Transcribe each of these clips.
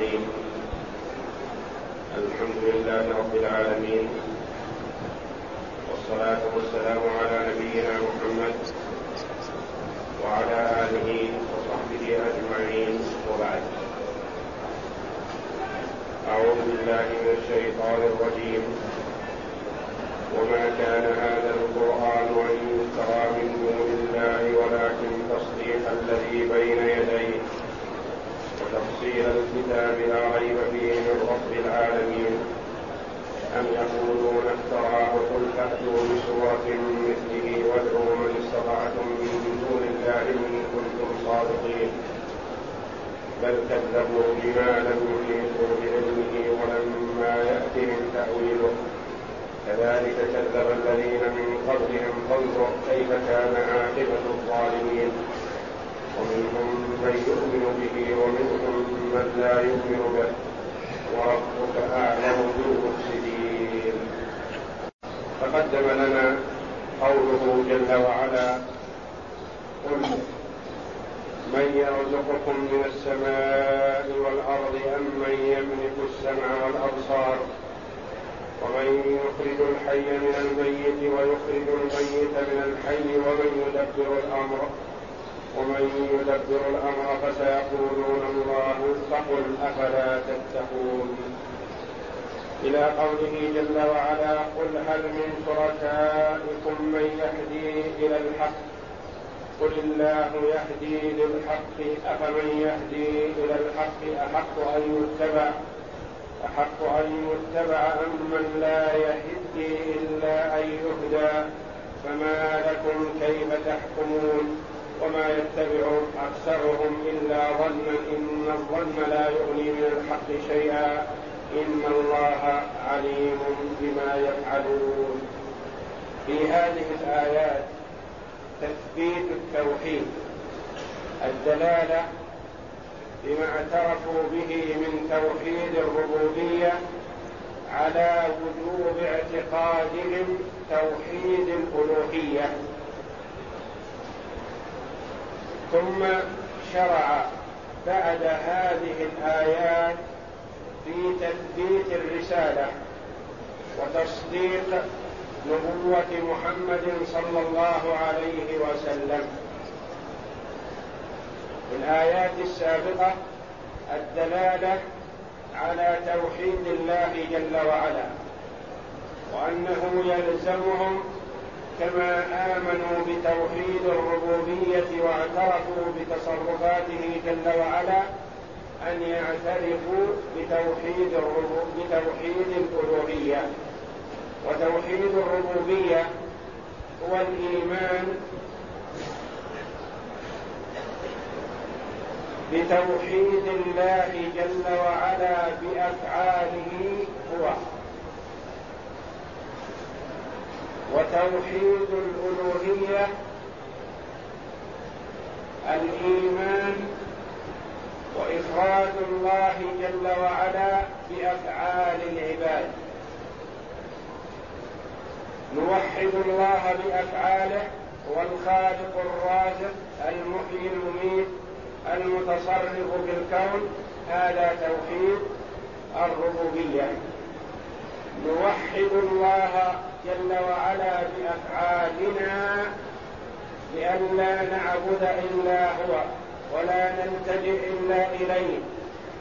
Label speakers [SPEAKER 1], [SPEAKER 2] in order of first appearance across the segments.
[SPEAKER 1] الرحيم. الحمد لله رب العالمين. والصلاة والسلام على نبينا محمد وعلى آله وصحبه أجمعين. وبعد. أعوذ بالله من الشيطان الرجيم. وما كان هذا القرآن أن يفترى من دون الله ولكن تصديق الذي بين يديه. وتفصيل الكتاب لا ريب فيه من رب العالمين. أم يقولون افتراه قل فأتوا بسورة مثله وادعوا من استطعتم من دون الله إن كنتم صادقين. بل كذبوا بما لم يحيطوا بعلمه ولما يأتهم تأويله. كذلك كذب الذين من قبلهم فانظر كيف كان عاقبة الظالمين. ومنهم من يؤمن به ومنهم من لا يؤمن به. وربك أعلم بالمفسدين. تقدم لنا قوله جل وعلا قل من يرزقكم من السماء والأرض أم من يملك السمع والأبصار؟ ومن يخرج الحي من الميت ويخرج الميت من الحي ومن يدبر الأمر؟ ومن يدبر الأمر فسيقولون الله فقل أفلا تتقون. إلى قوله جل وعلا قل هل من شركائكم من يهدي إلى الحق؟ قل الله يهدي للحق أفمن يهدي إلى الحق؟ أحق أن يتبع؟ أحق أن يتبع أم من لا يهدي إلا أن يهدى؟ فما لكم كيف تحكمون؟ وما يتبع أكثرهم إلا ظنا إن الظن لا يغني من الحق شيئا. إن الله عليم بما يفعلون. في هذه الآيات تثبيت التوحيد الدلالة بما اعترفوا به من توحيد الربوبية على وجوب اعتقادهم توحيد الألوهية. ثم شرع بعد هذه الآيات في تثبيت الرسالة وتصديق نبوة محمد صلى الله عليه وسلم. في الآيات السابقة الدلالة على توحيد الله جل وعلا وأنه يلزمهم كما آمنوا بتوحيد الربوبية واعترفوا بتصرفاته جل وعلا أن يعترفوا بتوحيد بتوحيد الألوهية. وتوحيد الربوبية هو الإيمان بتوحيد الله جل وعلا بأفعاله هو. وتوحيد الألوهية الإيمان وإفراد الله جل وعلا بأفعال العباد. نوحد الله بأفعاله هو الخالق الرازق المحيي المميت المتصرف في الكون هذا توحيد الربوبية. نوحد الله جل وعلا بأفعالنا لئلا لا نعبد إلا هو ولا نلتجئ إلا إليه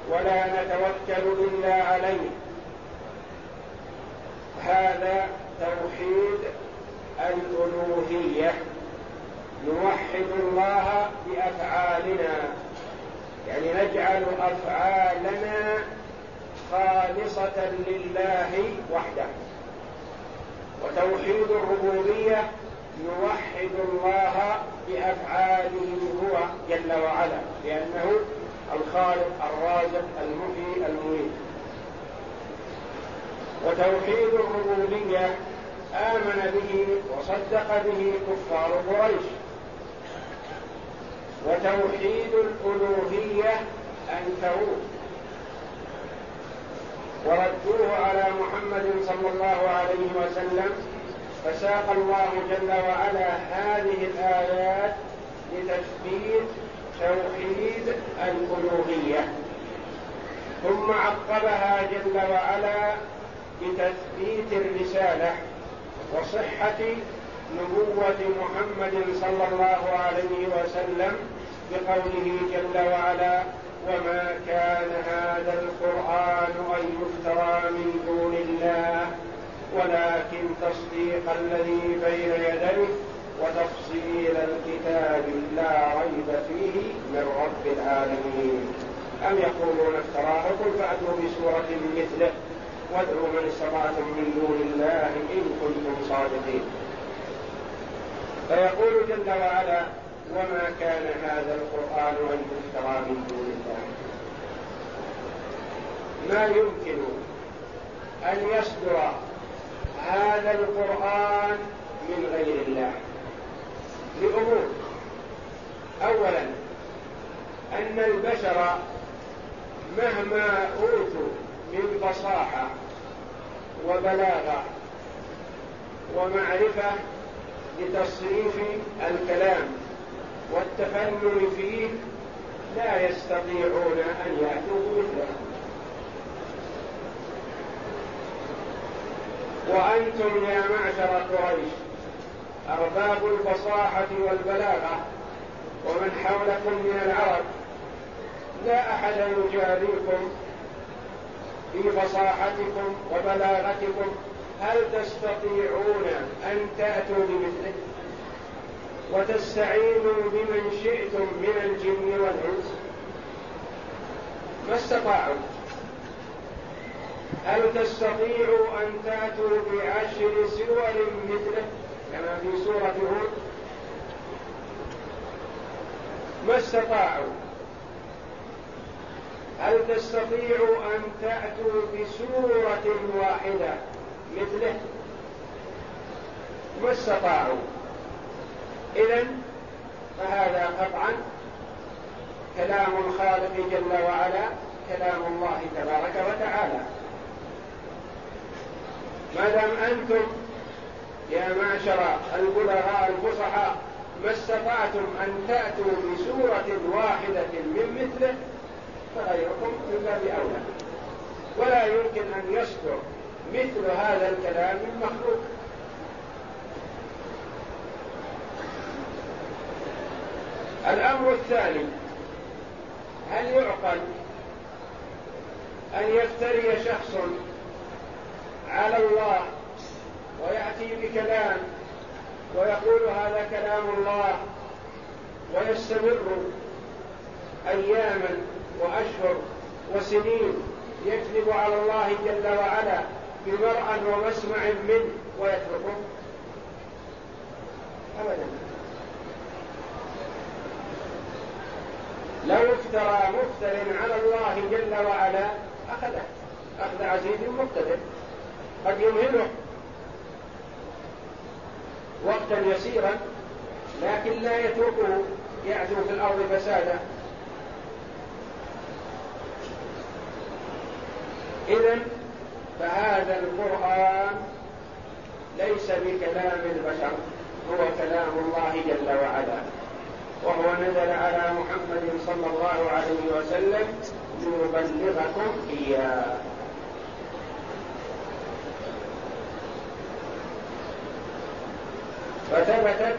[SPEAKER 1] ولا نتوكل إلا عليه. هذا توحيد الألوهية. نوحد الله بأفعالنا. يعني نجعل أفعالنا خالصة لله وحده. وتوحيد الربوبية نوحد الله بأفعاله هو جل وعلا لأنه الخالق الرازق المحيي المميت. وتوحيد الربوبية آمن به وصدق به كفار قريش. وتوحيد الألوهية أنكروه. وردوه على محمد صلى الله عليه وسلم فساق الله جل وعلا هذه الآيات لتثبيت توحيد الألوهية. ثم عقبها جل وعلا بتثبيت الرسالة وصحة نبوة محمد صلى الله عليه وسلم بقوله جل وعلا وما كان هذا القرآن أن يفترى من دون الله ولكن تصديق الذي بين يديه وتفصيل الكتاب لا ريب فيه من رب العالمين. أم يقولون افتراه قل فأتوا بسورة مثله. وادعوا من استطعتم من دون الله إن كنتم صادقين. فيقول جل وعلا وما كان هذا القرآن أن يفترى من دون الله. ما يمكن أن يصدر هذا القرآن من غير الله. لأمور. أولا أن البشر مهما أوتوا من فصاحة وبلاغة ومعرفة لتصريف الكلام والتفنن فيه لا يستطيعون أن يأتوا مثله وأنتم يا معشر قريش أرباب الفصاحة والبلاغة ومن حولكم من العرب. لا أحد يجاريكم في فصاحتكم وبلاغتكم. هل تستطيعون أن تأتوا بمثله؟ وتستعينوا بمن شئتم من الجن والإنس. ما استطاعوا؟ هل تستطيعوا أن تأتوا بعشر سور مثله كما في سورة هود؟ ما استطاعوا؟ هل تستطيعوا أن تأتوا بسورة واحدة مثله؟ ما استطاعوا؟ إذا فهذا قطعا كلام الخالق جل وعلا كلام الله تبارك وتعالى. ما دام أنتم يا معشر البلغاء الفصحاء ما استطعتم أن تأتوا بسورة واحدة من مثله فغيركم من باب أولى ولا يمكن أن يصدر مثل هذا الكلام من مخلوق. الأمر الثاني هل يعقل أن يفتري شخص على الله ويأتي بكلام ويقول هذا كلام الله ويستمر أياما وأشهر وسنين يكذب على الله جل وعلا بمرأى ومسمع منه ويتركه؟ أبدا. لو افترى مفتر على الله جل وعلا أخذه. أخذ عزيز مقتدر. قد يمهله. وقتا يسيرا لكن لا يتركه. يعزو في الأرض فسادا. إذا فهذا القرآن ليس بكلام البشر هو كلام الله جل وعلا. وهو نزل على محمد صلى الله عليه وسلم ليبلغكم إياه. فثبتت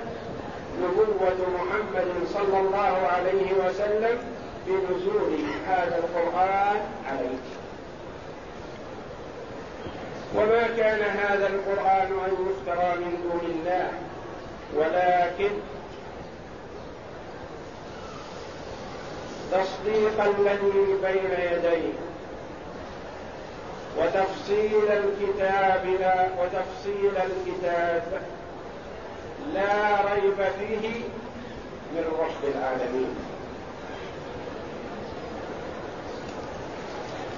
[SPEAKER 1] نبوة محمد صلى الله عليه وسلم بنزول هذا القرآن عليه. وما كان هذا القرآن أن يفترى من دون الله ولكن تصديق الذي بين يديه وتفصيل الكتاب لا وتفصيل الكتاب لا ريب فيه من رب العالمين.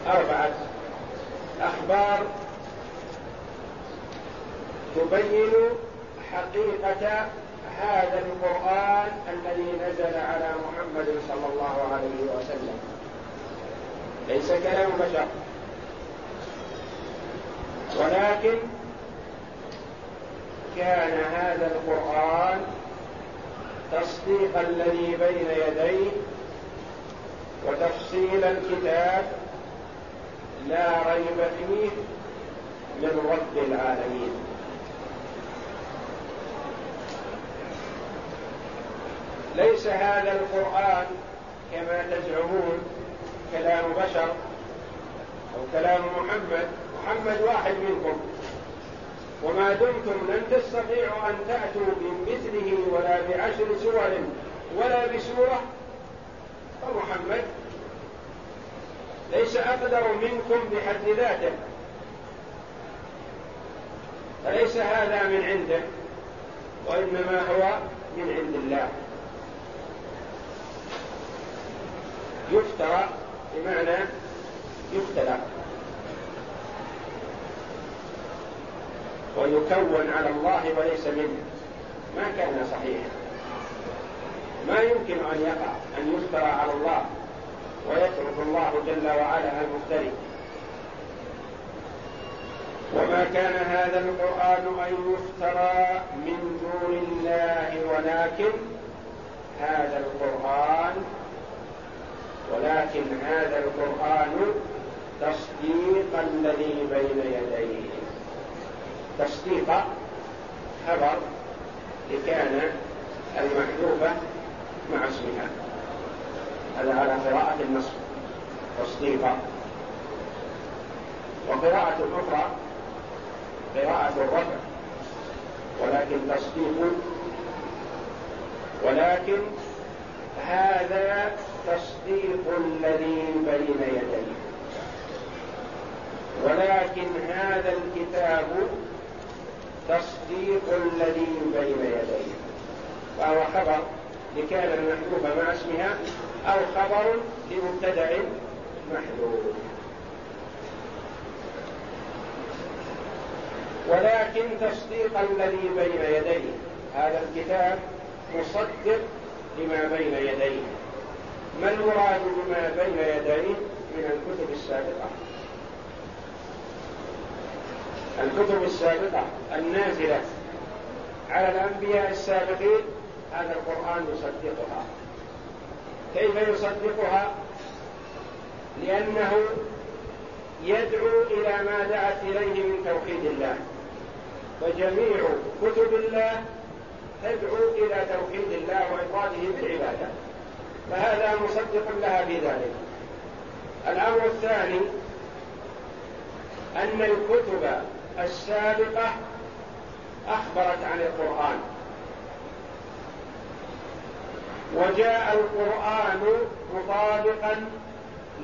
[SPEAKER 1] أربعة. أخبار تبين حقيقة هذا القرآن الذي نزل على محمد صلى الله عليه وسلم. ليس كلام بشر. ولكن كان هذا القرآن تصديق الذي بين يديه وتفصيل الكتاب لا ريب فيه من رب العالمين. ليس هذا القرآن كما تزعمون كلام بشر أو كلام محمد محمد واحد منكم. وما دمتم لن تستطيعوا أن تأتوا بمثله ولا بعشر سور ولا بسورة. فمحمد ليس أقدر منكم بحد ذاته. فليس هذا من عنده وإنما هو من عند الله. يفترى بمعنى يفتلى ويكون على الله وليس منه. ما كان صحيحا. ما يمكن أن يقع أن يفترى على الله ويترك الله جل وعلا المفتري وما كان هذا القرآن أن يفترى من دون الله ولكن هذا القرآن ولكن هذا القرآن تصديق الذي بين يديه. تصديق خبر لكان المحذوفة مع اسمها. هذا على قراءة النصب. تصديقا وقراءة أخرى قراءة الرفع. ولكن تصديق. ولكن هذا تصديق الذي بين يديه. ولكن هذا الكتاب تصديق الذي بين يديه. فهو خبر لكان المحذوف مع اسمها أو خبر لمبتدأ محذوف ولكن تصديق الذي بين يديه. هذا الكتاب مصدق لما بين يديه. ما المراد بما بين يديه من الكتب السابقة؟ الكتب السابقة النازلة على الأنبياء السابقين هذا القرآن يصدقها. كيف يصدقها؟ لأنه يدعو إلى ما دعت إليه من توحيد الله. فجميع كتب الله تدعو إلى توحيد الله وإفراده بالعبادة. فهذا مصدق لها في ذلك. الأمر الثاني أن الكتب السابقة أخبرت عن القرآن. وجاء القرآن مطابقا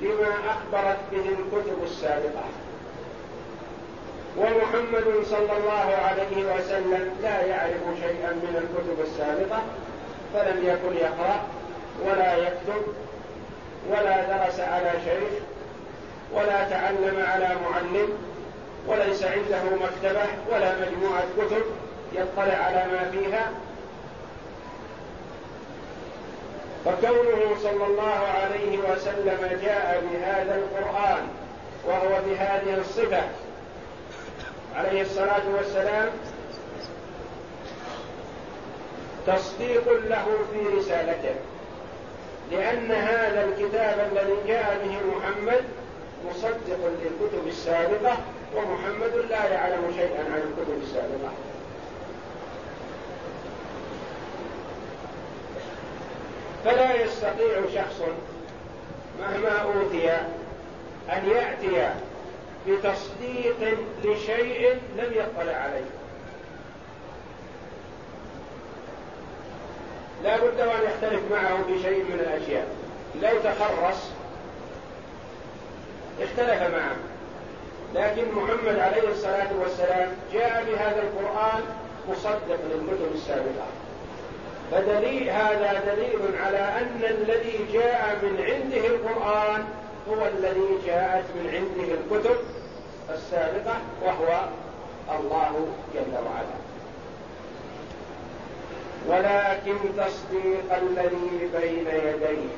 [SPEAKER 1] لما أخبرت به الكتب السابقة. ومحمد صلى الله عليه وسلم لا يعرف شيئا من الكتب السابقة فلم يكن يقرأ. ولا يكتب ولا درس على شيخ ولا تعلم على معلم وليس عنده مكتبة ولا مجموعة كتب يطلع على ما فيها. فكونه صلى الله عليه وسلم جاء بهذا القرآن وهو بهذه الصفة عليه الصلاة والسلام تصديق له في رسالته. لأن هذا الكتاب الذي جاء به محمد مصدق للكتب السابقة ومحمد لا يعلم شيئا عن الكتب السابقة. فلا يستطيع شخص مهما أوتي أن يأتي بتصديق لشيء لم يطلع عليه. لا بد وأن يختلف معه بشيء من الأشياء. لو تخرص اختلف معه. لكن محمد عليه الصلاة والسلام جاء بهذا القرآن مصدق للكتب السابقة. فدليل هذا دليل على أن الذي جاء من عنده القرآن هو الذي جاءت من عنده الكتب السابقة وهو الله جل وعلا. ولكن تصديق الذي بين يديه.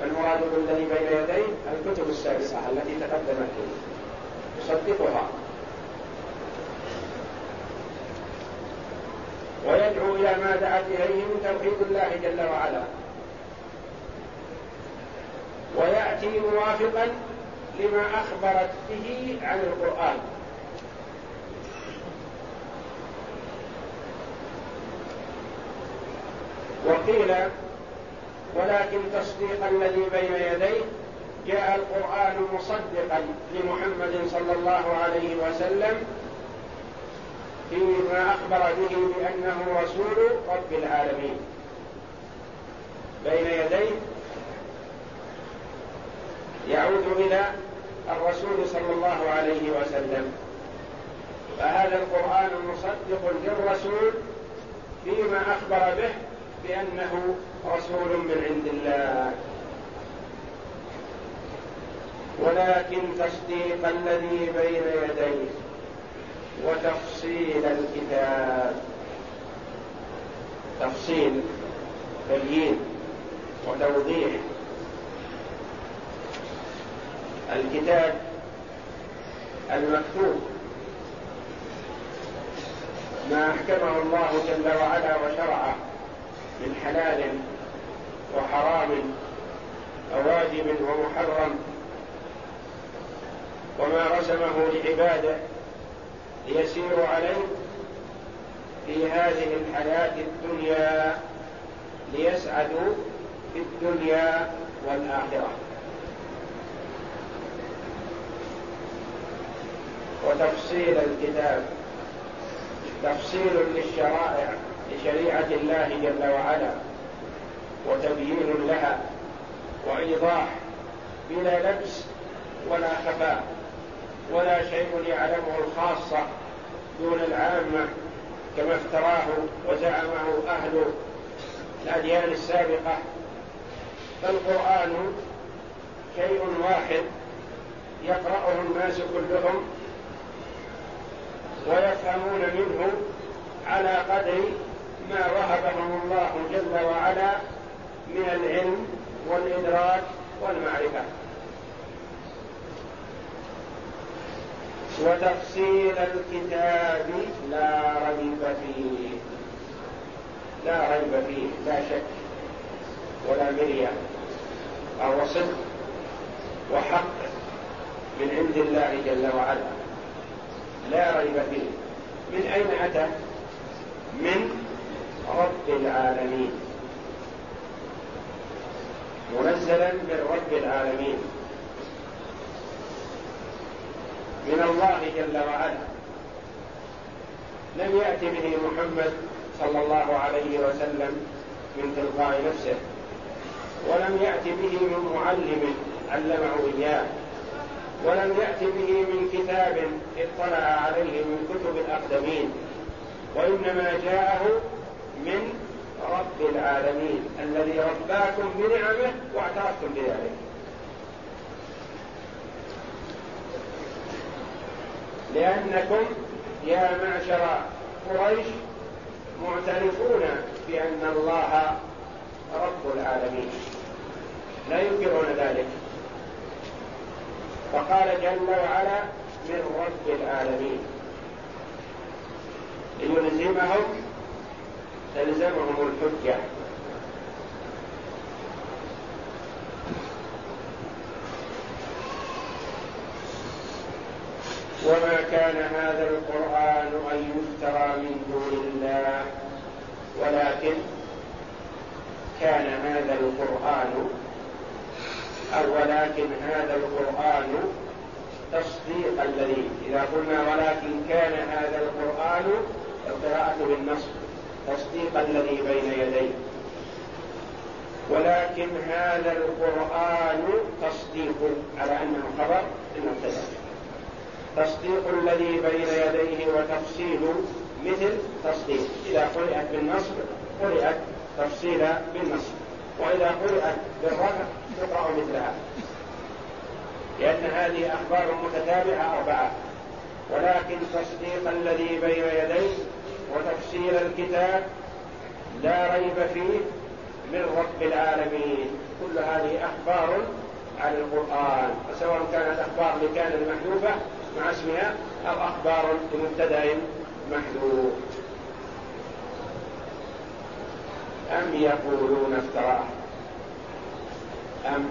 [SPEAKER 1] فالمراد بالذي بين يديه الكتب السابقة التي تقدمت يصدقها. ويدعو إلى ما دعت إليه من توحيد الله جل وعلا. ويأتي موافقا لما أخبرت به عن القرآن. وقيل ولكن تصديق الذي بين يديه جاء القرآن مصدقا لمحمد صلى الله عليه وسلم فيما أخبر به بأنه رسول رب العالمين. بين يديه يعود إلى الرسول صلى الله عليه وسلم. فهذا القرآن مصدق للرسول فيما أخبر به بأنه رسول من عند الله. ولكن تصديق الذي بين يديه وتفصيل الكتاب. تفصيل تبيين وتوضيح. الكتاب المكتوب. ما أحكمه الله جل وعلا وشرعه. من حلال وحرام وواجب ومحرم. وما رسمه لعباده ليسيروا عليه في هذه الحياة الدنيا ليسعدوا في الدنيا والآخرة. وتفصيل الكتاب تفصيل للشرائع. لشريعة الله جل وعلا وتبيين لها وإيضاح بلا لبس ولا خفاء ولا شيء يعلمه الخاصة دون العامة كما افتراه وزعمه أهل الأديان السابقة. فالقرآن شيء واحد يقرأه الناس كلهم ويفهمون منه على قدر ما وهبهم الله جل وعلا من العلم والإدراك والمعرفة. وتفصيل الكتاب لا ريب فيه. لا ريب فيه لا شك ولا مرية. أو صدق وحق من عند الله جل وعلا. لا ريب فيه. من أين أتى؟ من رب العالمين. منزلا من رب العالمين. من الله جل وعلا. لم يأت به محمد صلى الله عليه وسلم من تلقاء نفسه ولم يأت به من معلم علمه إياه ولم يأت به من كتاب اطلع عليه من كتب الأقدمين وإنما جاءه من رب العالمين الذي رباكم بنعمه واعترفتم بذلك. لأنكم يا معشر قريش معترفون بأن الله رب العالمين. لا ينكرون ذلك. فقال جل وعلا من رب العالمين. ليلزمهم تلزمهم الحجة. وما كان هذا القرآن أن يفترى من دون الله ولكن كان هذا القرآن أو ولكن هذا القرآن تصديق الذي إذا قلنا ولكن كان هذا القرآن القراءة بالنصب. تصديق الذي بين يديه. ولكن هذا القرآن تصديق على أنه خبر المبتدأ تصديق الذي بين يديه وتفصيل مثل تصديق. إذا قرأت بالنصب قرأت تفصيلا بالنصب. وإذا قرأت بالرفع تقرأ مثلها. لأن هذه أخبار متتابعة أربعة. ولكن تصديق الذي بين يديه وتفسير الكتاب لا ريب فيه من رب العالمين. كل هذه أخبار عن القرآن وسواء كانت أخبار لكان محذوفة مع اسمها أو أخبار بمبتدأ محذوف. أم يقولون افتراه؟ أم؟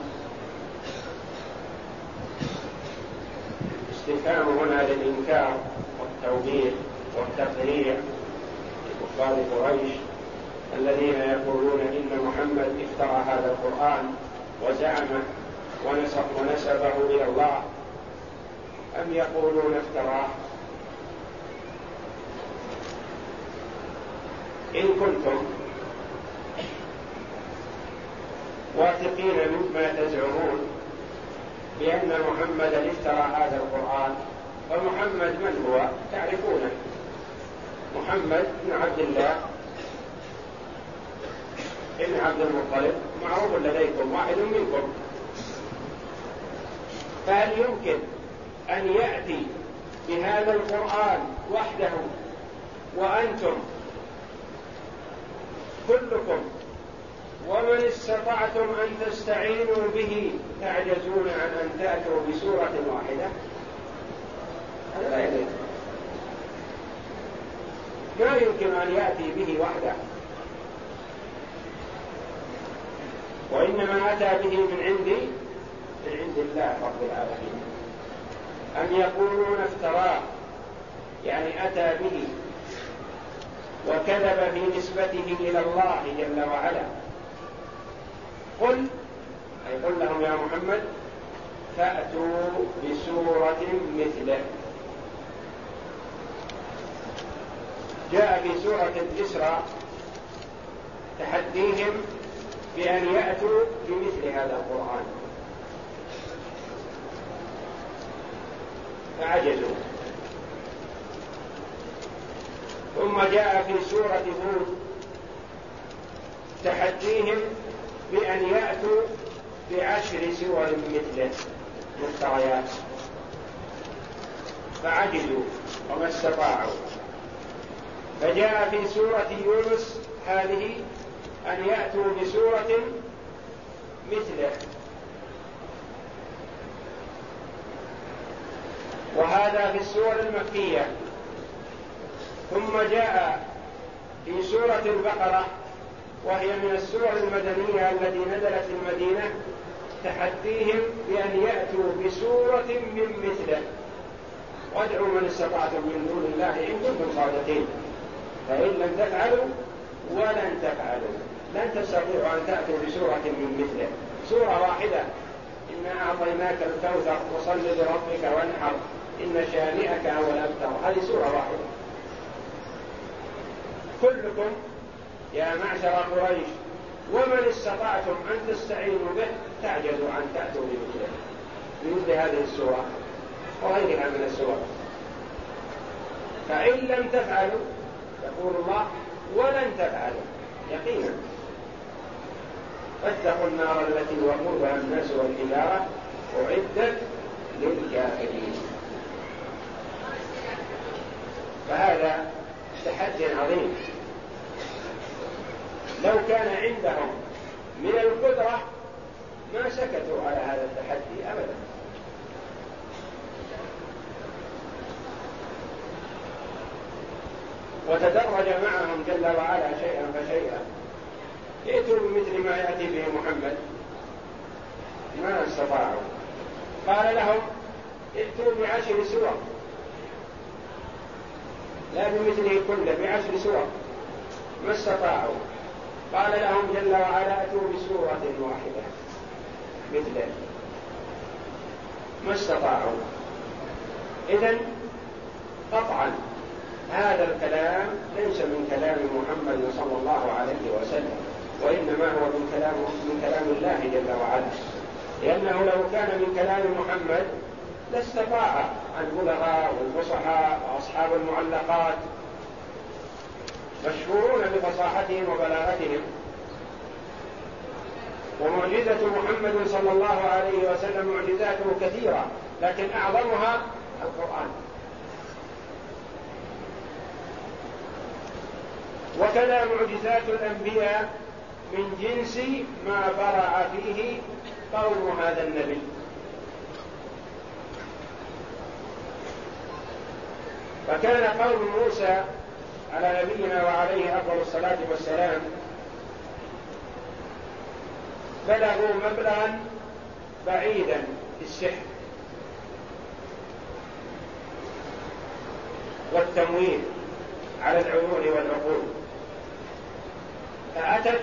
[SPEAKER 1] استفهام هنا للإنكار والتوبيخ والتقريع. لكفار قريش الذين يقولون إن محمد افترى هذا القرآن وزعمه ونسب ونسبه إلى الله. أم يقولون افتراه؟ إن كنتم واثقين مما تزعمون بأن محمدا افترى هذا القرآن فمحمد من هو؟ تعرفونه. محمد بن عبد الله ابن عبد المطلب معروف لديكم واحد منكم. فهل يمكن أن يأتي بهذا القرآن وحده وأنتم كلكم ومن استطعتم أن تستعينوا به تعجزون عن أن تأتوا بسورة واحدة؟ هذا لا يليق ما يمكن أن يأتي به وحده. وإنما أتى به من عندي من عند الله رب العالمين. أم يقولون افتراه. يعني أتى به. وكذب في نسبته إلى الله جل وعلا. قل أي قل لهم يا محمد فأتوا بسورة مثله. جاء في سورة الإسراء تحديهم بأن يأتوا بمثل هذا القرآن. فعجزوا. ثم جاء في سورة هود تحديهم بأن يأتوا بعشر سور مثله. مفتريات. فعجزوا وما استطاعوا. فجاء في سورة يونس هذه أن يأتوا بسورة مثله. وهذا في السور المكية. ثم جاء في سورة البقرة وهي من السور المدنية التي نزلت المدينة تحديهم بأن يأتوا بسورة من مثله. وادعوا من استطعتم من دون الله إن كنتم صادقين. فإن لم تفعلوا ولن تفعلوا. لن تستطيعوا أن تأتوا بسورة من مثله. سورة واحدة. إنا أعطيناك الكوثر وصل لربك وانحر. إن شانئك هو الأبتر. هذه سورة واحدة. كلكم يا معشر قريش ومن استطعتم أن تستعينوا به تعجزوا أن تأتوا بمثله. بمثل هذه السورة وغيرها من السور فإن لم تفعلوا يقول الله ولن تفعلوا يقينا فاتقوا النار التي وقودها الناس والحجارة أعدت للكافرين. فهذا تحدي عظيم. لو كان عندهم من القدرة ما سكتوا على هذا التحدي أبدا. وتدرج معهم جل وعلا شيئا فشيئا. ائتوا بمثل ما يأتي به محمد. ما استطاعوا. قال لهم ائتوا بعشر سور. لا بمثله كله بعشر سور. ما استطاعوا. قال لهم جل وعلا اتوا بسورة واحدة. مثله. ما استطاعوا. اذا قطعا. هذا الكلام ليس من كلام محمد صلى الله عليه وسلم وإنما هو من كلام من كلام الله جل وعلا. لأنه لو كان من كلام محمد لاستطاع البلغاء والفصحاء وأصحاب المعلقات مشهورون بفصاحتهم وبلاغتهم. ومعجزة محمد صلى الله عليه وسلم معجزاته كثيرة لكن أعظمها القرآن. وكذا معجزات الأنبياء من جنس ما برع فيه قوم هذا النبي. فكان قوم موسى على نبينا وعليه أفضل الصلاة والسلام بلغوا مبلغا بعيدا في السحر والتمويه على العيون والعقول. فأتت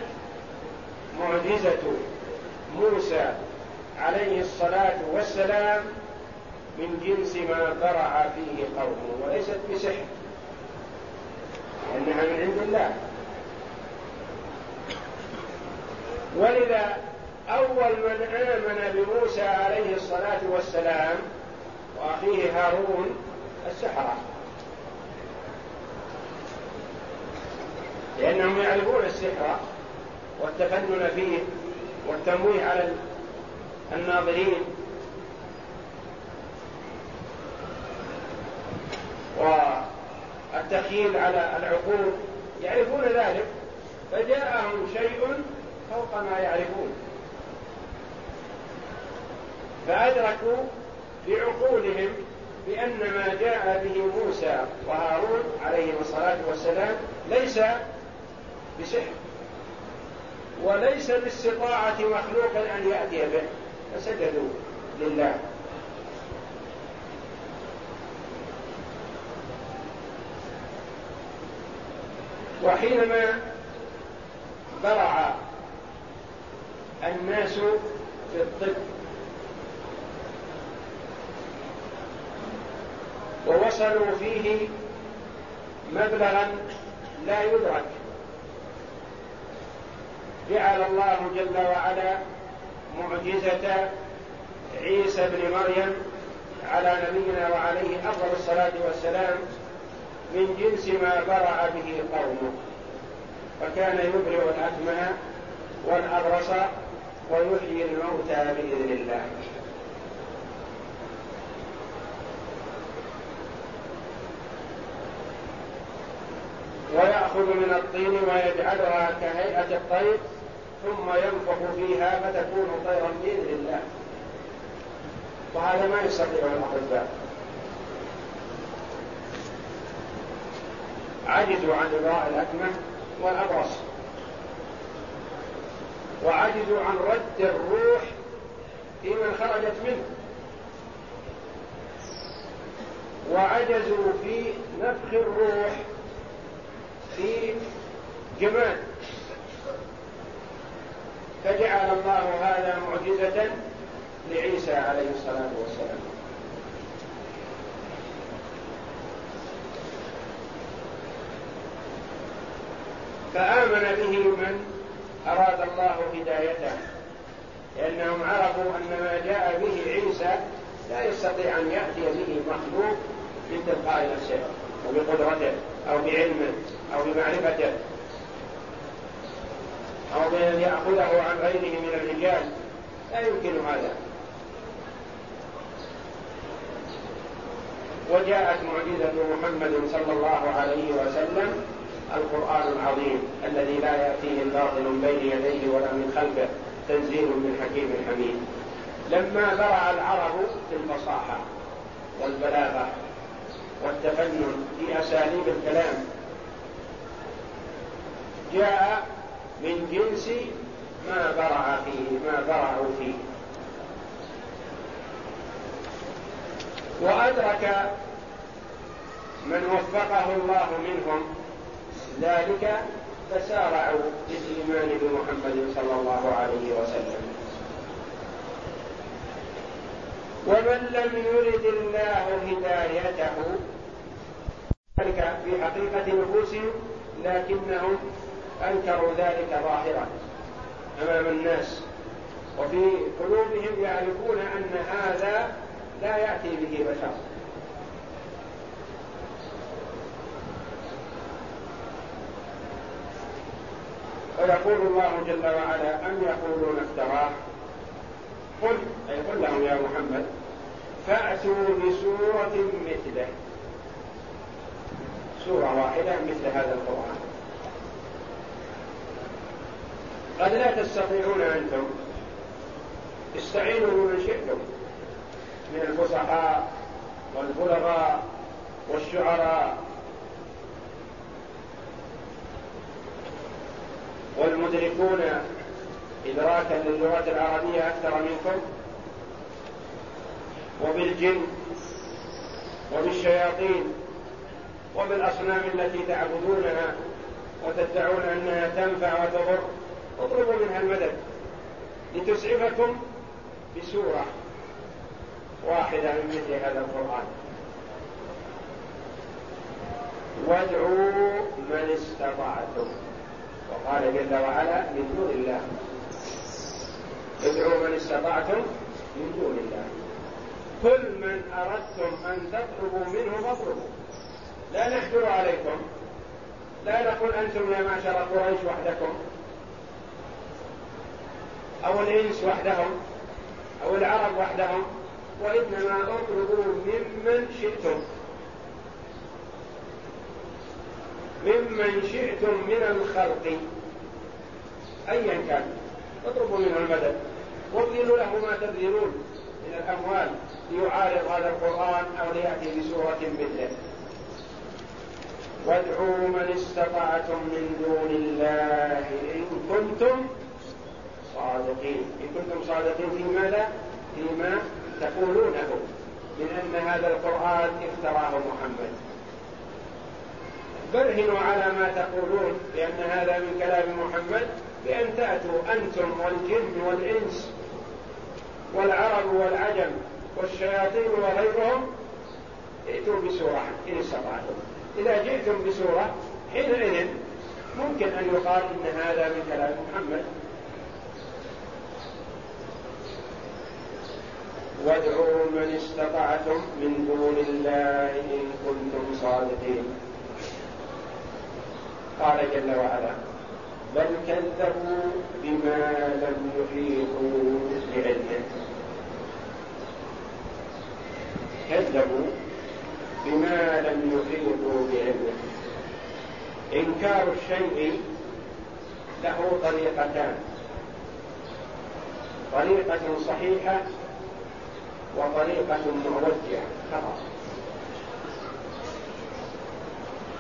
[SPEAKER 1] معجزة موسى عليه الصلاة والسلام من جنس ما برع فيه قومه وليست بسحر لأنها من عند الله. ولذا أول من آمن بموسى عليه الصلاة والسلام وأخيه هارون السحرة. لأنهم يعرفون السحر والتفنن فيه والتمويه على الناظرين. والتخييل على العقول. يعرفون ذلك. فجاءهم شيء فوق ما يعرفون. فأدركوا بعقولهم بأن ما جاء به موسى وهارون عليهم الصلاة والسلام ليس بسحر وليس باستطاعة مخلوق أن يأتي به. فسجدوا لله. وحينما برع الناس في الطب ووصلوا فيه مبلغا لا يدرك. جعل الله جل وعلا معجزة عيسى بن مريم على نبينا وعليه أفضل الصلاة والسلام من جنس ما برع به قومه. فكان يبرئ الأكمه والأبرص ويحيي الموتى بإذن الله. ويأخذ من الطين ويجعلها كهيئة الطير ثم ينفخ فيها فتكون طيرا بإذن الله. وهذا ما يستطيع الأطباء عجزوا عن إبراء الأكمة والأبرص. وعجزوا عن رد الروح في من خرجت منه. وعجزوا في نفخ الروح في جمال. فجعل الله هذا معجزة لعيسى عليه الصلاة والسلام. فآمن به من أراد الله هدايته لأنهم عرفوا أن ما جاء به عيسى لا يستطيع أن يأتي به مخلوق من تلقاء نفسه أو بقدرته أو بعلمه أو بمعرفته. أو بأن يأخذه عن غيره من الرجال. لا يمكن هذا. وجاءت معجزة محمد صلى الله عليه وسلم القرآن العظيم الذي لا يأتيه الباطل من بين يديه ولا من خلفه تنزيل من حكيم حميد. لما برع العرب في الفصاحة والبلاغة والتفنن في أساليب الكلام جاء من جنس ما برع فيه ما برعوا فيه. وأدرك من وفقه الله منهم ذلك فسارعوا بالإيمان بمحمد صلى الله عليه وسلم. ومن لم يرد الله هدايته ذلك في حقيقة نفوسهم لكنهم أنكروا ذلك ظاهرا أمام الناس. وفي قلوبهم يعرفون أن هذا لا يأتي به بشر. ويقول الله جل وعلا أم يقولون افتراه؟ قل أي قل لهم يا محمد فأتوا بسورة مثله. سورة واحدة مثل هذا القرآن. قد لا تستطيعون أنتم. استعينوا بمن شئتم. من الفصحاء والبلغاء والشعراء والمدركون إدراكا للغة العربية أكثر منكم وبالجن وبالشياطين وبالأصنام التي تعبدونها وتدعون أنها تنفع وتضر. اطلبوا منها المدد لتسعفكم بسورة واحدة من مثل هذا القرآن. وادعوا من استطعتم. وقال جل وعلا من دون الله. ادعوا من استطعتم من دون الله. كل من أردتم أن تطلبوا منه فاطلبوا. لا نحجر عليكم. لا نقول أنتم يا معشر قريش وحدكم. أو الإنس وحدهم أو العرب وحدهم وإنما أطلبوا ممن شئتم. ممن شئتم من الخلق. أيا كان. اطلبوا منه المدد. وابذلوا له ما تبذلون من الأموال ليعارض هذا القرآن أو ليأتي بسورة مثله. وادعوا من استطعتم من دون الله إن كنتم صادقين إن كنتم صادقين في ماذا؟ فيما تقولونه. من أن هذا القرآن افتراه محمد. برهنوا على ما تقولون لأن هذا من كلام محمد. بأن تأتوا أنتم والجن والإنس والعرب والعجم والشياطين وغيرهم ائتوا بسورة إن استطعتم. إذا جئتم بسورة حينئذ ممكن أن يقال إن هذا من كلام محمد. وادعوا من استطعتم من دون الله إن كنتم صادقين. قال جل وعلا بل كذبوا بما لم يحيطوا بعلمه. كذبوا بما لم يحيطوا بعلمه. إنكار الشيء له طريقتان. طريقة صحيحة وطريقة موجهه خطا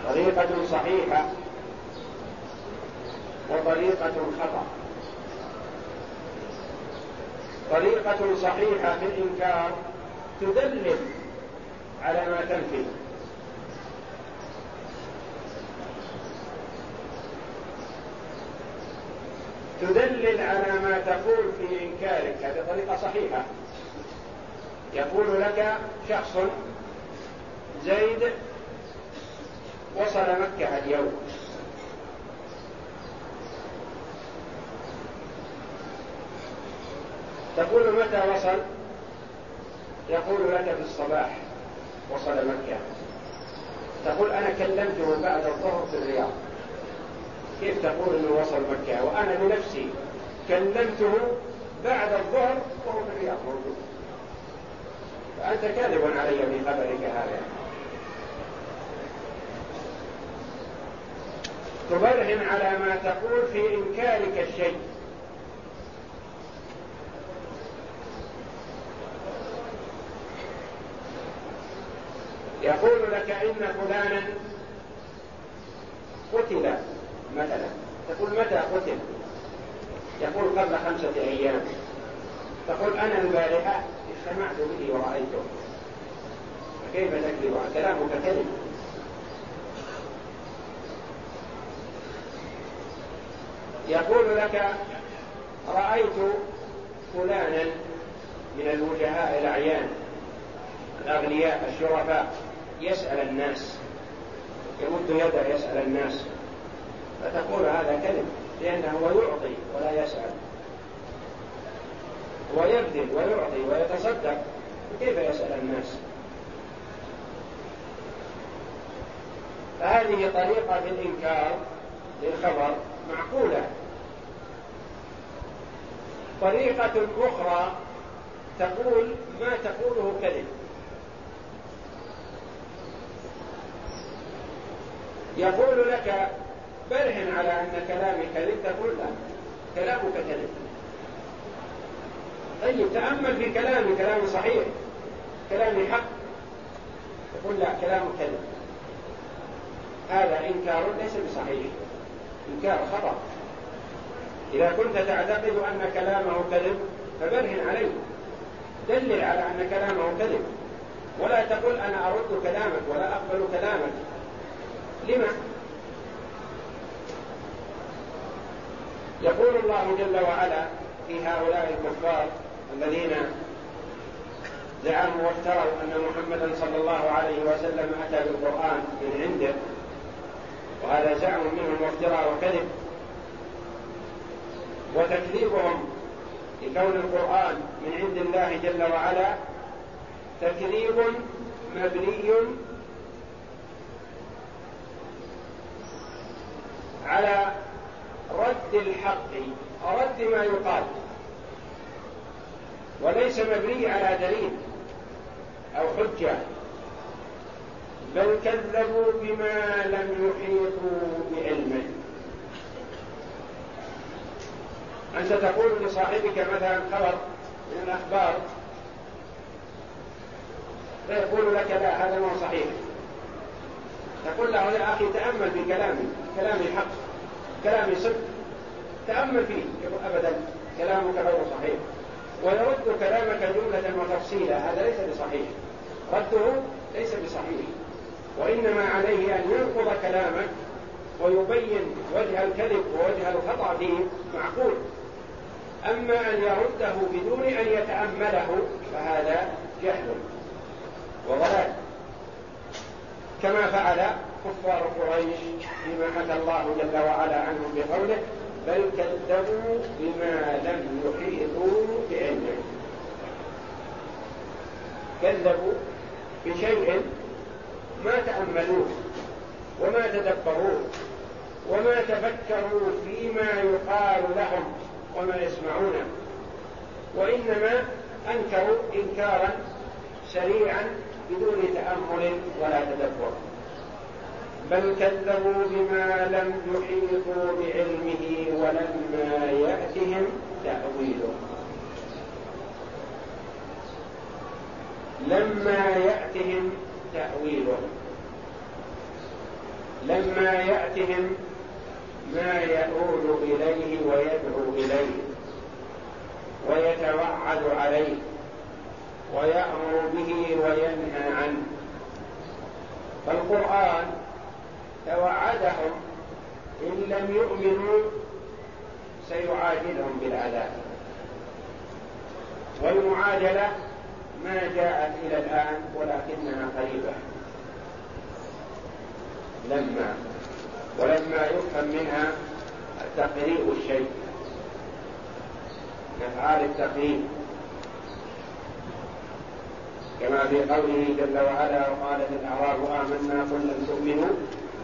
[SPEAKER 1] طريقة صحيحة وطريقة خطأ. طريقة صحيحة في الإنكار تدلل على ما تنفي. تدلل على ما تقول في إنكارك. هذه طريقة صحيحة. يقول لك شخص زيد وصل مكة اليوم. تقول متى وصل؟ يقول لك في الصباح وصل مكة. تقول أنا كلمته بعد الظهر في الرياض. كيف تقول أنه وصل مكة؟ وأنا بنفسي كلمته بعد الظهر وهو في الرياض موجود. فأنت كاذب علي في خبرك هذا. تبرهن على ما تقول في إنكارك الشيء. يقول لك إن فلانا قتل مثلا. تقول متى قتل؟ يقول قبل خمسة أيام. تقول أنا البارحة اجتمعت به ورأيته. فكيف تكذب؟ كلامك كذب. يقول لك رأيت فلانا من الوجهاء الأعيان الأغنياء الشرفاء يسأل الناس يمد يده يسأل الناس فتقول هذا كذب لأنه هو يعطي ولا يسأل. ويبذل ويعطي ويتصدق. كيف يسأل الناس؟ فهذه طريقة في الإنكار للخبر معقولة. طريقة أخرى تقول ما تقوله كذب. يقول لك برهن على أن كلامي كذب تقول لا كلامك كذب. طيب تأمل في كلامي كلامي صحيح كلامي حق. تقول لا كلامك كذب. هذا إنكار ليس بصحيح. إنكار خطأ. إذا كنت تعتقد أن كلامه كذب فبرهن عليه. دلل على أن كلامه كذب. ولا تقل أنا أرد كلامك ولا أقبل كلامك. لما؟ يقول الله جل وعلا في هؤلاء الكفار الذين زعموا وافتروا أن محمدا صلى الله عليه وسلم أتى بالقرآن من عنده. وهذا زعم منهم وافتراء وكذب. وتكذيبهم لكون القرآن من عند الله جل وعلا تكذيب مبني على رد الحق رد ما يقال. وليس مبني على دليل أو حجة بل كذبوا بما لم يحيطوا بعلمه. أنت تقول لصاحبك مثلا خبر من الأخبار فيقول لك لا هذا ما صحيح. تقول له يا أخي تأمل في كلامي كلامي حق كلامي صدق تأمل فيه. يقول أبدا كلامك غير صحيح. ويرد كلامك جملة وتفصيلا هذا ليس بصحيح. رده ليس بصحيح. وإنما عليه أن ينقض كلامك ويبين وجه الكذب ووجه الخطأ فيه معقول. أما أن يرده بدون أن يتأمله فهذا جهل وضلال. كما فعل كفار قريش فيما حكى الله جل وعلا عنهم بقوله بل كذبوا بما لم يحيطوا بعلمه كذبوا بشيء ما تأملوه وما تدبروه وما تفكروا فيما يقال لهم وما يسمعونه وإنما أنكروا إنكارا سريعا بدون تأمل ولا تدبر. بل كذبوا بما لم يحيطوا بعلمه ولما يأتهم تأويله. لما يأتهم تأويله. لما يأتهم ما يؤول إليه ويدعو إليه ويتوعد عليه ويأمر به وينهى عنه. فالقرآن توعدهم إن لم يؤمنوا سيعاجلهم بالعذاب. والمعاجلة ما جاءت إلى الآن ولكنها قريبة. لما ولما يفهم منها تقريء الشيء. أفعال التقريب كما في قوله جل وعلا وقالت الأعراب آمنا قل لم تؤمنوا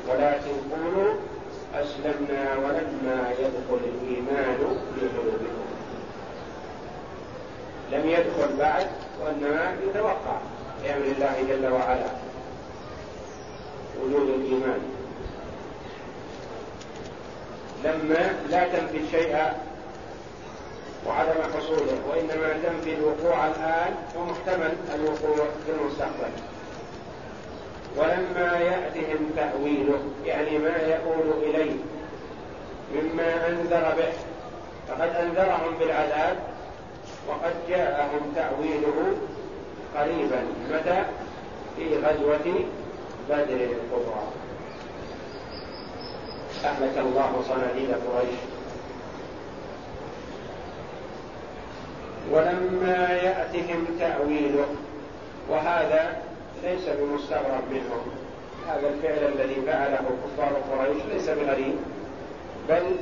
[SPEAKER 1] ولكن قولوا أسلمنا ولما يدخل الإيمان في قلوبكم. لم يدخل بعد وإنما يتوقع بأمر الله جل وعلا. وجود الإيمان. لما لا تنفي الشيء وعدم حصوله وإنما تنفي الوقوع الآن ومحتمل الوقوع في المستقبل. ولما يأتهم تأويله يعني ما يؤول إليه مما أنذر به. فقد أنذرهم بالعذاب وقد جاءهم تأويله قريبا. متى؟ في غزوة بدر الكبرى. أهلك الله صناديد قريش. ولما يأتهم تأويله وهذا ليس بمستغرب منهم. هذا الفعل الذي فعله كفار قريش ليس بغريب بل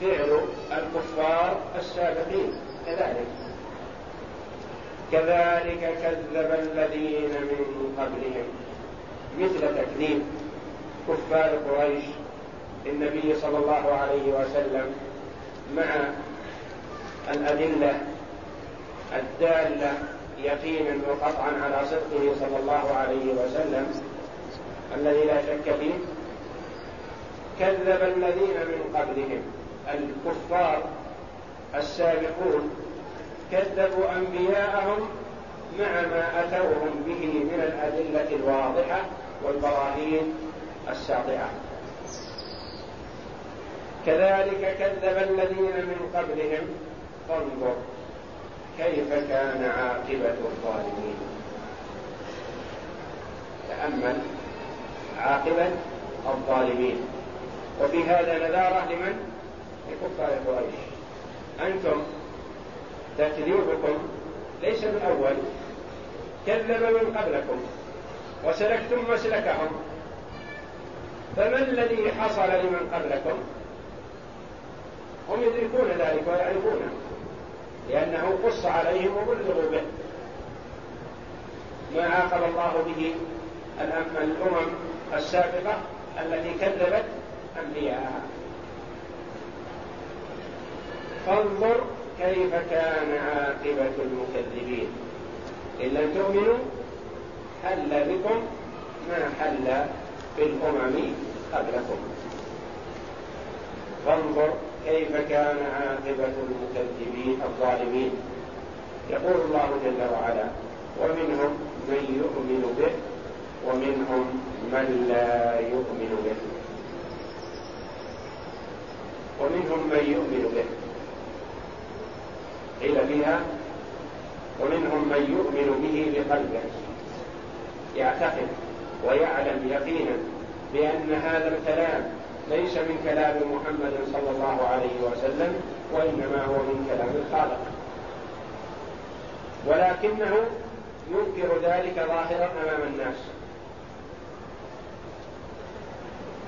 [SPEAKER 1] فعل الكفار السابقين. كذلك. كذلك كذب الذين من قبلهم. مثل تكذيب كفار قريش النبي صلى الله عليه وسلم مع الأدلة الدالة يقينا وقطعا على صدقه صلى الله عليه وسلم. الذي لا شك فيه. كذب الذين من قبلهم. الكفار السابقون. كذبوا أنبياءهم مع ما أتوهم به من الأدلة الواضحة والبراهين الساطعة. كذلك كذب الذين من قبلهم. فانظر كيف كان عاقبة الظالمين؟ تأمل عاقبة الظالمين. وفي هذا نذارة لمن؟ لكفار قريش. أنتم تكذيبكم ليس من أول كذب من قبلكم. وسلكتم مسلكهم. فما الذي حصل لمن قبلكم؟ هم يدركون ذلك ويعرفونه. لأنه قص عليهم وبلغوا به. ما عاقب الله به الأمم السابقة التي كذبت أنبياءها. فانظر كيف كان عاقبة المكذبين. إن لم تؤمنوا حل بكم ما حل بالأمم قبلكم. فانظر كيف كان عاقبة المكذبين الظالمين؟ يقول الله جل وعلا ومنهم من يؤمن به ومنهم من لا يؤمن به. ومنهم من يؤمن به. قيل فيها ومنهم من يؤمن به بقلبه. يعتقد ويعلم يقينا بأن هذا الكلام ليس من كلام محمد صلى الله عليه وسلم وإنما هو من كلام الخالق. ولكنه ينكر ذلك ظاهرا أمام الناس.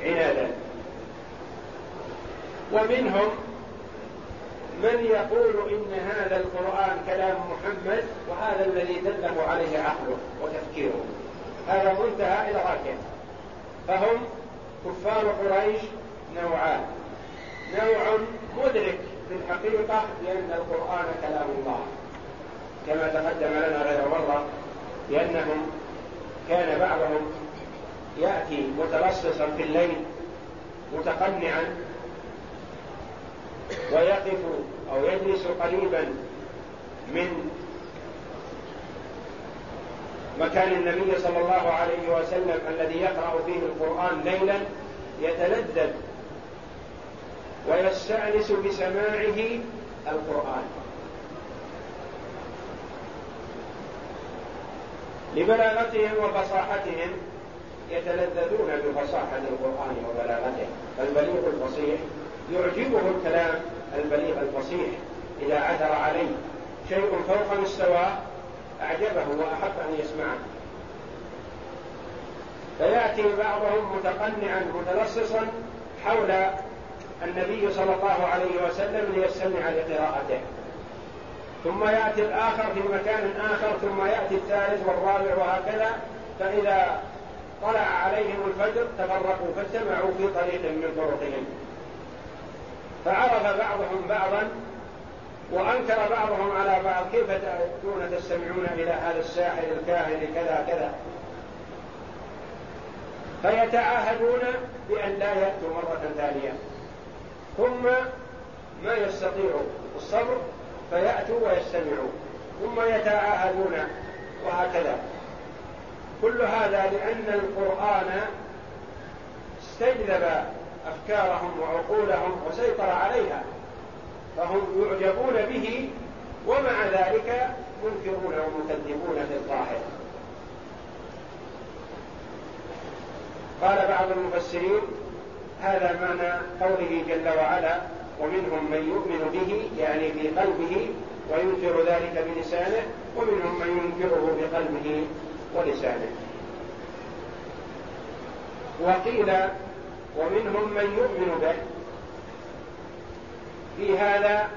[SPEAKER 1] عنادا. ومنهم من يقول إن هذا القرآن كلام محمد وهذا الذي دله عليه عقله وتفكيره. هذا منتهى إلى راكب فهم كفار قريش نوعان. نوع مدرك في الحقيقة بأن القرآن كلام الله. كما تقدم لنا غير مرة لأنهم كان بعضهم يأتي متلصصا في الليل متقنعا ويقف أو يجلس قريبا من مكان النبي صلى الله عليه وسلم الذي يقرأ فيه القرآن ليلا يتلذذ ويستأنس بسماعه القرآن. لبلاغتهم وفصاحتهم يتلذذون بفصاحة القرآن وبلاغته. فالبليغ الفصيح يعجبه الكلام البليغ الفصيح إذا عثر عليه شيء فوق مستواه أعجبه وأحب أن يسمعه. فيأتي بعضهم متقنعا متلصصا حول النبي صلى الله عليه وسلم ليستمع لقراءته. ثم يأتي الآخر في مكان آخر ثم يأتي الثالث والرابع وهكذا. فإذا طلع عليهم الفجر تفرقوا فاجتمعوا في طريق من طرقهم. فعرف بعضهم بعضا وأنكر بعضهم على بعض كيف تأتون تستمعون إلى هذا الساحر الكاهن كذا كذا؟ فيتعاهدون بأن لا يأتوا مرة ثانية. ثم ما يستطيعوا الصبر فيأتوا ويستمعوا. ثم يتعاهدون وهكذا. كل هذا لأن القرآن استجلب أفكارهم وعقولهم وسيطر عليها. فهم يعجبون به ومع ذلك منكرون ومكذبون في الظاهر. قال بعض المفسرين هذا معنى قوله جل وعلا ومنهم من يؤمن به يعني في قلبه وينكر ذلك بلسانه ومنهم من ينكره بقلبه ولسانه. وقيل ومنهم من يؤمن به في هذا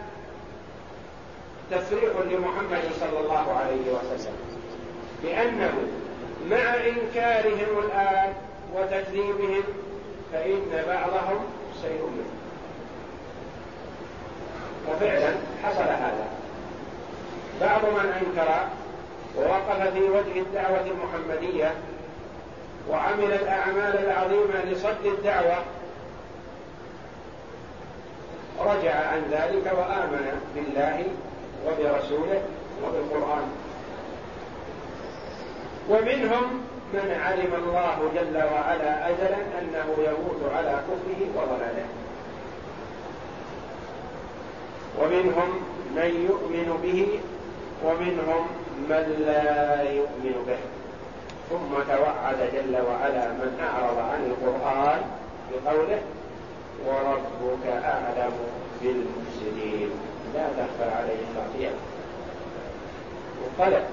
[SPEAKER 1] تفريح لمحمد صلى الله عليه وسلم. بأنه مع إنكارهم الآن وتكذيبهم فإن بعضهم سيؤمن وفعلا حصل هذا. بعض من أنكر ووقف في وجه الدعوة المحمدية وعمل الأعمال العظيمة لصد الدعوة رجع عن ذلك وآمن بالله وبرسوله وبالقرآن. ومنهم من علم الله جل وعلا أجلا أنه يموت على كفره وضلاله. ومنهم من يؤمن به ومنهم من لا يؤمن به. ثم توعد جل وعلا من أعرض عن القرآن بقوله وربك أعلم بالمفسدين. لا تخفى عليه خافية وقلب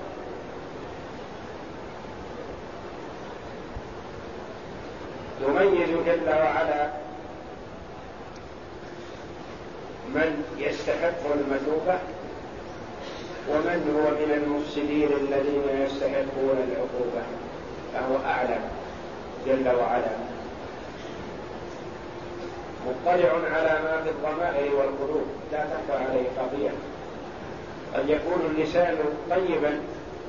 [SPEAKER 1] يميز جل وعلا من يستحق المثوبة ومن هو من المفسدين الذين يستحقون العقوبة. فهو أعلم جل وعلا. مطلع على ما في الضمائر والقلوب. لا تخفى عليه خطيئة قد يكون اللسان طيبا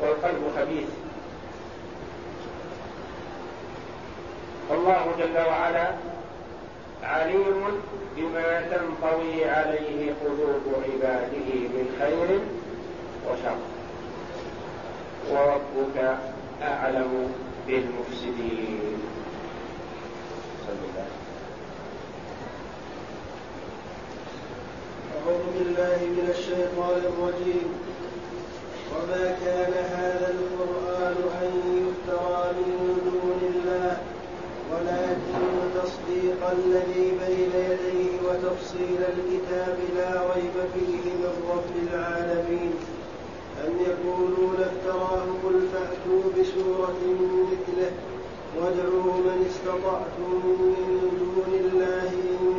[SPEAKER 1] والقلب خبيث. فالله جل وعلا عليم بما تنطوي عليه قلوب عباده من خير وشر. وربك أعلم بالمفسدين. صلى الله
[SPEAKER 2] أعوذ بالله من الشيطان الرجيم. وما كان هذا القرآن أن يفترى من دون الله ولكن تصديق الذي بين يديه وتفصيل الكتاب لا ريب فيه من رب العالمين. أم يقولون افتراه قل فأتوا بسورة مثله وادعوا من استطعتم من دون الله إن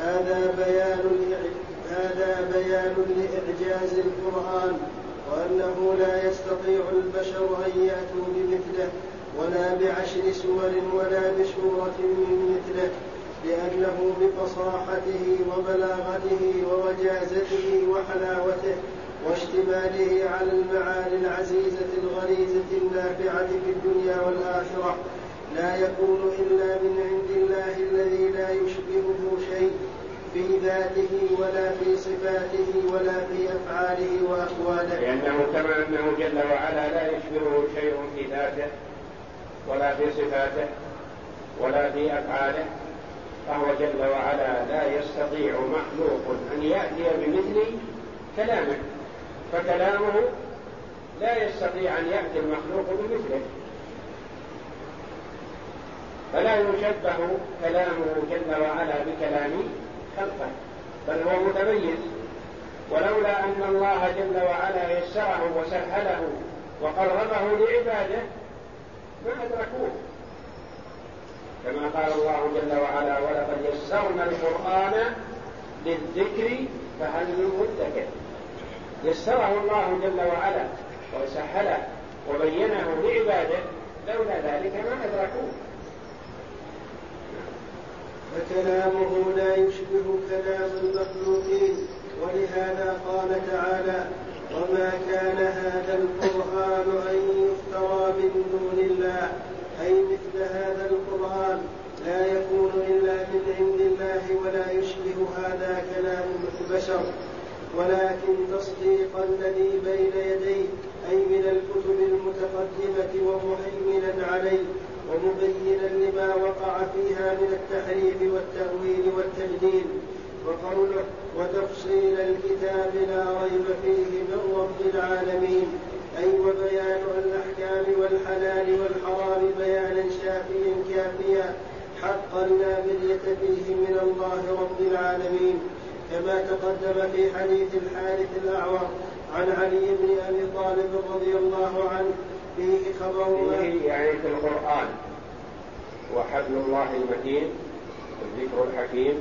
[SPEAKER 2] هذا بيان هذا بيان لإعجاز القرآن وأنه لا يستطيع البشر أن يأتوا بمثله ولا بعشر سور ولا بسورة من مثله لأنه بفصاحته وبلاغته ووجازته وحلاوته واشتماله على المعاني العزيزة الغريزة النافعة في الدنيا والآخرة. لا يكون إلا من عند الله الذي لا يشبهه شيء. في ذاته ولا في صفاته ولا في أفعاله وأقواله.
[SPEAKER 1] لأنه كما أنه جل وعلا لا يشبهه شيء في ذاته ولا في صفاته ولا في أفعاله. فهو جل وعلا لا يستطيع مخلوق أن يأتي بمثل كلامه. فكلامه لا يستطيع أن يأتي المخلوق بمثله. فلا يشبه كلامه جل وعلا بكلام خلقه بل هو متميز. ولولا أن الله جل وعلا يسره وسهله وقربه لعباده ما أدركوه. كما قال الله جل وعلا ولقد يسرنا القرآن للذكر فهل من مدكر. يسره الله جل وعلا وسهله وبينه لعباده لولا ذلك ما أدركوه.
[SPEAKER 2] فكلامه لا يشبه كلام المخلوقين. ولهذا قال تعالى وما كان هذا القرآن أن يفترى من دون الله. أي مثل هذا القرآن لا يكون إلا من عند الله ولا يشبه هذا كلام البشر. ولكن تصديق الذي بين يديه أي من الكتب المتقدمة ومهيمنا عليه ومبينا لما وقع فيها من التحريف والتأويل والتجديد وقوله وتفصيل الكتاب لا ريب فيه من رب العالمين أي وبيان الأحكام والحلال والحرام بيانا شافيا كافيا حقا لا مرية فيه من الله رب العالمين. كما تقدم في حديث الحارث الأعور عن علي بن أبي طالب رضي الله عنه فيه خبر
[SPEAKER 1] فيه يعني في القرآن. وحبل الله المتين والذكر الحكيم.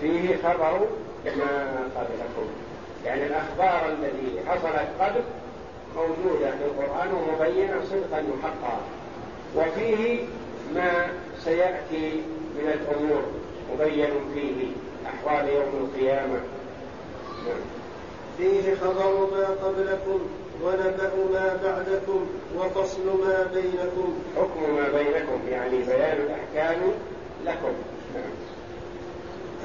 [SPEAKER 1] فيه خبر ما قبلكم. يعني الأخبار التي حصلت قبل موجودة في القرآن ومبينة صدقا وحقا. وفيه ما سيأتي من الأمور مبين فيه أحوال يوم القيامة.
[SPEAKER 2] نعم. فيه خبر ما قبلكم. ونبأ ما بعدكم وفصل ما بينكم.
[SPEAKER 1] حكم ما بينكم يعني بيان الأحكام لكم.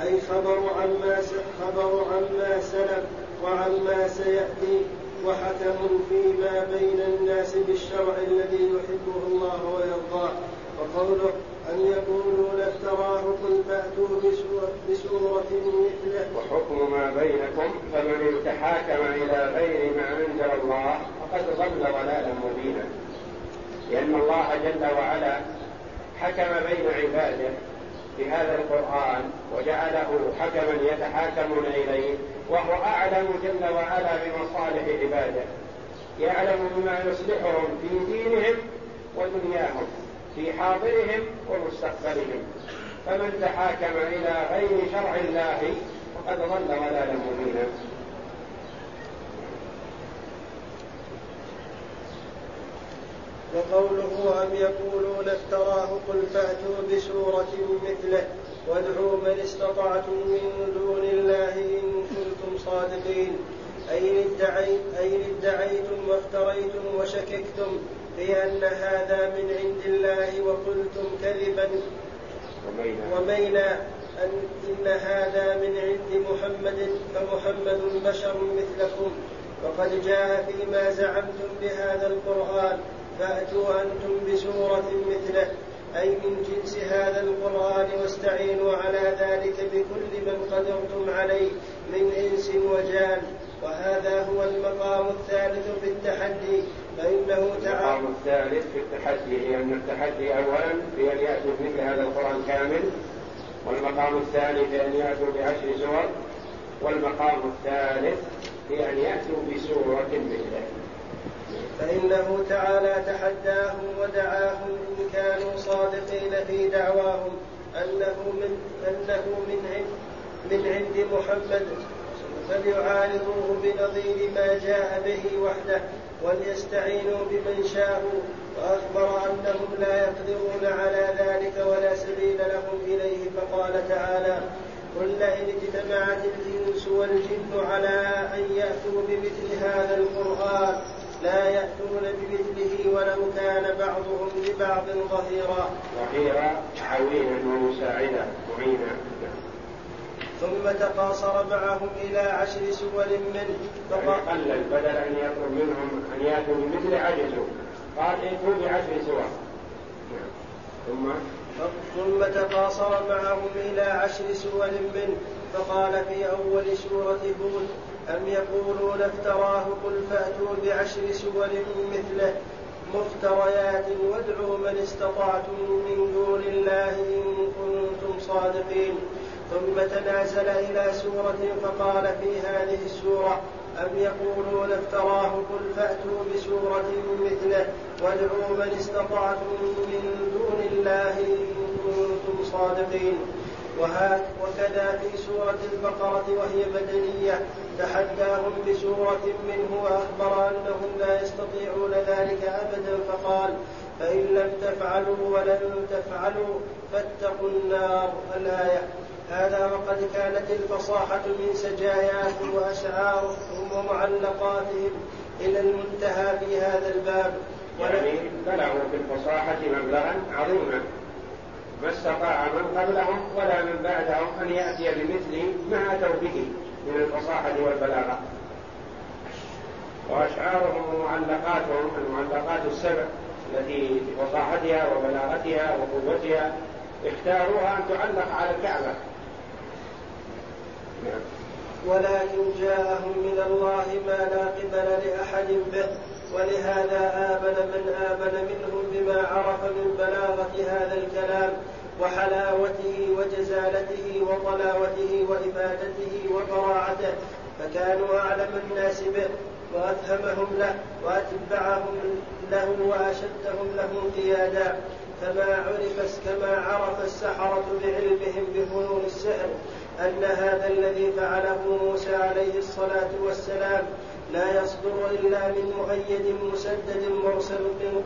[SPEAKER 2] أي خبر عما خبر عما سلف وعما سيأتي وحكم فيما بين الناس بالشرع الذي يحبه الله ويرضاه. وقوله أن يقولون افتراه قل فأتوا بسورة, مثله.
[SPEAKER 1] وحكم ما بينكم فمن تحاكم إلى غير ما أنزل الله فقد ضل ضلالا مبينا. لأن الله جل وعلا حكم بين عباده بهذا القرآن وجعله حكما يتحاكمون إليه وهو أعلم جل وعلا بمصالح عباده. يعلم بما يصلحهم في دينهم ودنياهم. في حاضرهم ومستقبلهم. فمن تحاكم إلى غير شرع الله فقد ضل ضلالا مبينا.
[SPEAKER 2] وقوله أم يقولون افتراه قل فأتوا بسورة مثله وادعوا من استطعتم من دون الله إن كنتم صادقين. أي ادعيت أي ادعيتم وافتريتم وشككتم في أن هذا من عند الله وقلتم كذبا. ومينا أن إن هذا من عند محمد فمحمد بشر مثلكم. وقد جاء فيما زعمتم بهذا القرآن فأتوا أنتم بسورة مثله. أي من جنس هذا القرآن واستعينوا على ذلك بكل من قدرتم عليه من إنس وجان. وهذا هو المقام الثالث في التحدي فإنه
[SPEAKER 1] تعالى المقام الثالث في التحدي هي أن التحدي أولا في أن يأتوا بمثل هذا القرآن كامل والمقام الثاني في أن يأتوا بعشر سور والمقام الثالث في أن يأتوا بسورة مثله
[SPEAKER 2] فإنه تعالى تحداهم ودعاهم إن كانوا صادقين في دعواهم أنه من أنه من عند من عند محمد فليعارضوه بنظير ما جاء به وحده. وليستعينوا بمن شاءوا وأخبر أنهم لا يقدرون على ذلك ولا سبيل لهم إليه فقال تعالى قل لئن اجتمعت الإنس والجن على أن يأتوا بمثل هذا القرآن لا يأتون بمثله ولو كان بعضهم لبعض ظهيرا.
[SPEAKER 1] ظهيرا عوينا ومساعدا معينا
[SPEAKER 2] ثم تقاصر معهم إلى عشر سور منه.
[SPEAKER 1] فقال قلل بدل أن يطلب منهم أن يأتوا بمثل عجزوا قال ائتوا بعشر سور. ثم؟
[SPEAKER 2] ثم تقاصر معهم إلى عشر سور منه. فقال في أول سورة هود أم يقولون افتراه قل فأتوا بعشر سور مثله. مفتريات وادعوا من استطعتم من دون الله إن كنتم صادقين. ثم تنازل إلى سورة فقال في هذه السورة أم يقولون افتراه قل فأتوا بسورة مثله وادعوا من استطعتم من دون الله إن كنتم صادقين. وكذا في سورة البقرة وهي مدنية تحداهم بسورة منه وأخبر أنهم لا يستطيعون ذلك أبدا فقال فإن لم تفعلوا ولن تفعلوا فاتقوا النار الآية. هذا وقد كانت الفصاحة من سجاياهم وأشعارهم ومعلقاتهم إلى المنتهى في هذا الباب.
[SPEAKER 1] يعني بلغوا في الفصاحة مبلغا عظيما. ما استطاع من قبلهم ولا من بعدهم أن يأتي بمثل ما أتوا به من الفصاحة والبلاغة. وأشعارهم ومعلقاتهم المعلقات السبع التي بفصاحتها وبلاغتها وقوتها اختاروها أن تعلق على الكعبة.
[SPEAKER 2] نعم. ولكن جاءهم من الله ما لا قبل لأحد به. ولهذا آمن من آمن منهم بما عرف من بلاغة هذا الكلام وحلاوته وجزالته وطلاوته وإفادته وبراعته فكانوا أعلم الناس به وأفهمهم له وأتبعهم له وأشدهم له قيادا. كما عرف كما عرف السحرة بعلمهم بفنون السحر. أن هذا الذي فعله موسى عليه الصلاة والسلام لا يصدر إلا من مؤيد مسدد مرسل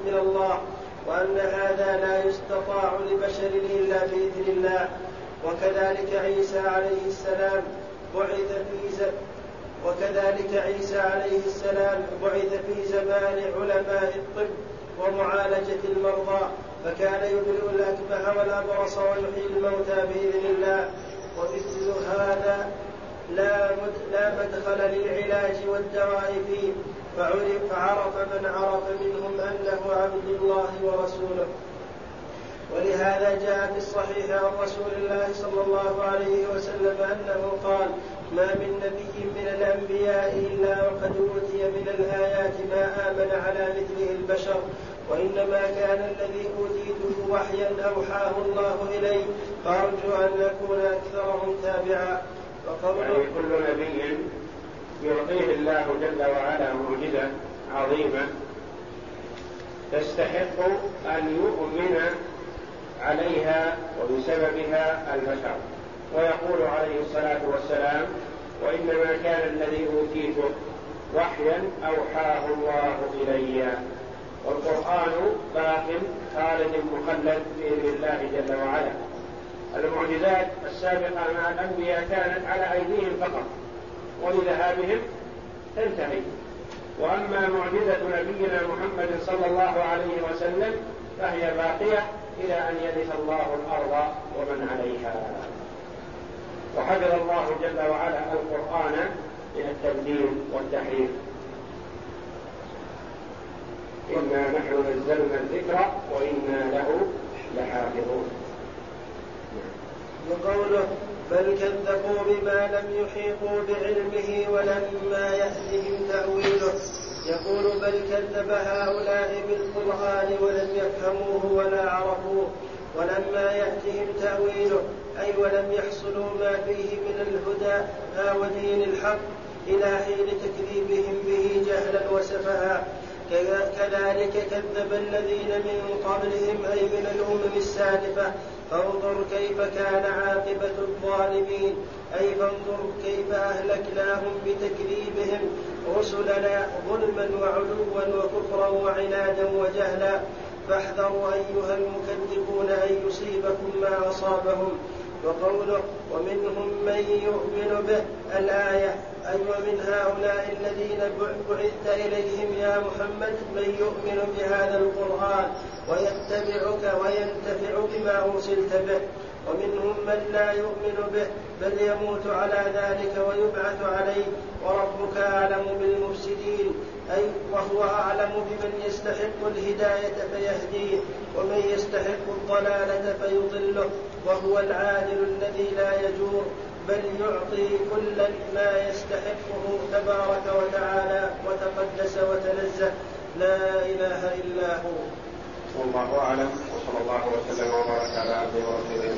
[SPEAKER 2] من الله وأن هذا لا يستطاع لبشر إلا بإذن الله. وكذلك عيسى عليه السلام بعث في وكذلك عيسى عليه السلام بعث في زمان علماء الطب ومعالجة المرضى فكان يبرئ الأكمه والأبرص ويحيي الموتى بإذن الله. ومثل هذا لا لا مدخل للعلاج والدواء فيه فعرف من عرف منهم أنه عبد الله ورسوله. ولهذا جاء في الصحيح عن رسول الله صلى الله عليه وسلم أنه قال ما من نبي من الأنبياء إلا وقد أوتي من الآيات ما آمن على مثله البشر وإنما كان الذي أوتيته وحيا أوحاه الله الي فأرجو أن أكون أكثرهم تابعا.
[SPEAKER 1] يعني كل نبي يعطيه الله جل وعلا معجزة عظيمة تستحق أن يؤمن عليها وبسببها البشر. ويقول عليه الصلاة والسلام وإنما كان الذي أوتيته وحيا أوحاه الله إلي. والقرآن باق خالد مخلد بإذن الله جل وعلا. المعجزات السابقة مع الأنبياء كانت على أيديهم فقط. ولذهابهم تنتهي. وأما معجزة نبينا محمد صلى الله عليه وسلم فهي باقية إلى أن يرث الله الأرض ومن عليها. وحفظ الله جل وعلا القرآن من التبديل والتحريف. إنا نحن نزلنا الذكر وإنا له لحافظون.
[SPEAKER 2] وقوله بل كذبوا بما لم يحيطوا بعلمه ولما يأتهم تأويله. يقول بل كذب هؤلاء بالقرآن ولم يفهموه ولا عرفوه. ولما يأتهم تأويله أي ولم يحصلوا ما فيه من الهدى ودين الحق إلى حين تكذيبهم به جهلا وسفها. كذلك كذب الذين من قبلهم أي من الأمم السالفة. فانظر كيف كان عاقبة الظالمين. أي فانظر كيف أهلكناهم بتكذيبهم. رسلنا ظلما وعلوا وكفرا وعنادا وجهلا. فاحذروا أيها المكذبون أن يصيبكم ما أصابهم. وقوله ومنهم من يؤمن به الآية أي ومن هؤلاء الذين بعثت إليهم يا محمد من يؤمن بهذا القرآن ويتبعك وينتفع بما أرسلت به. ومنهم من لا يؤمن به بل يموت على ذلك ويبعث عليه وربك أعلم بالمفسدين. أي وهو أعلم بمن يستحق الهداية فيهديه ومن يستحق الضلالة فيضله وهو العادل الذي لا يجور بل يعطي كلا ما يستحقه تبارك وتعالى وتقدس وتنزه. لا إله إلا هو.
[SPEAKER 1] والله أعلم وصلى الله وسلم وبارك على عبده ورسوله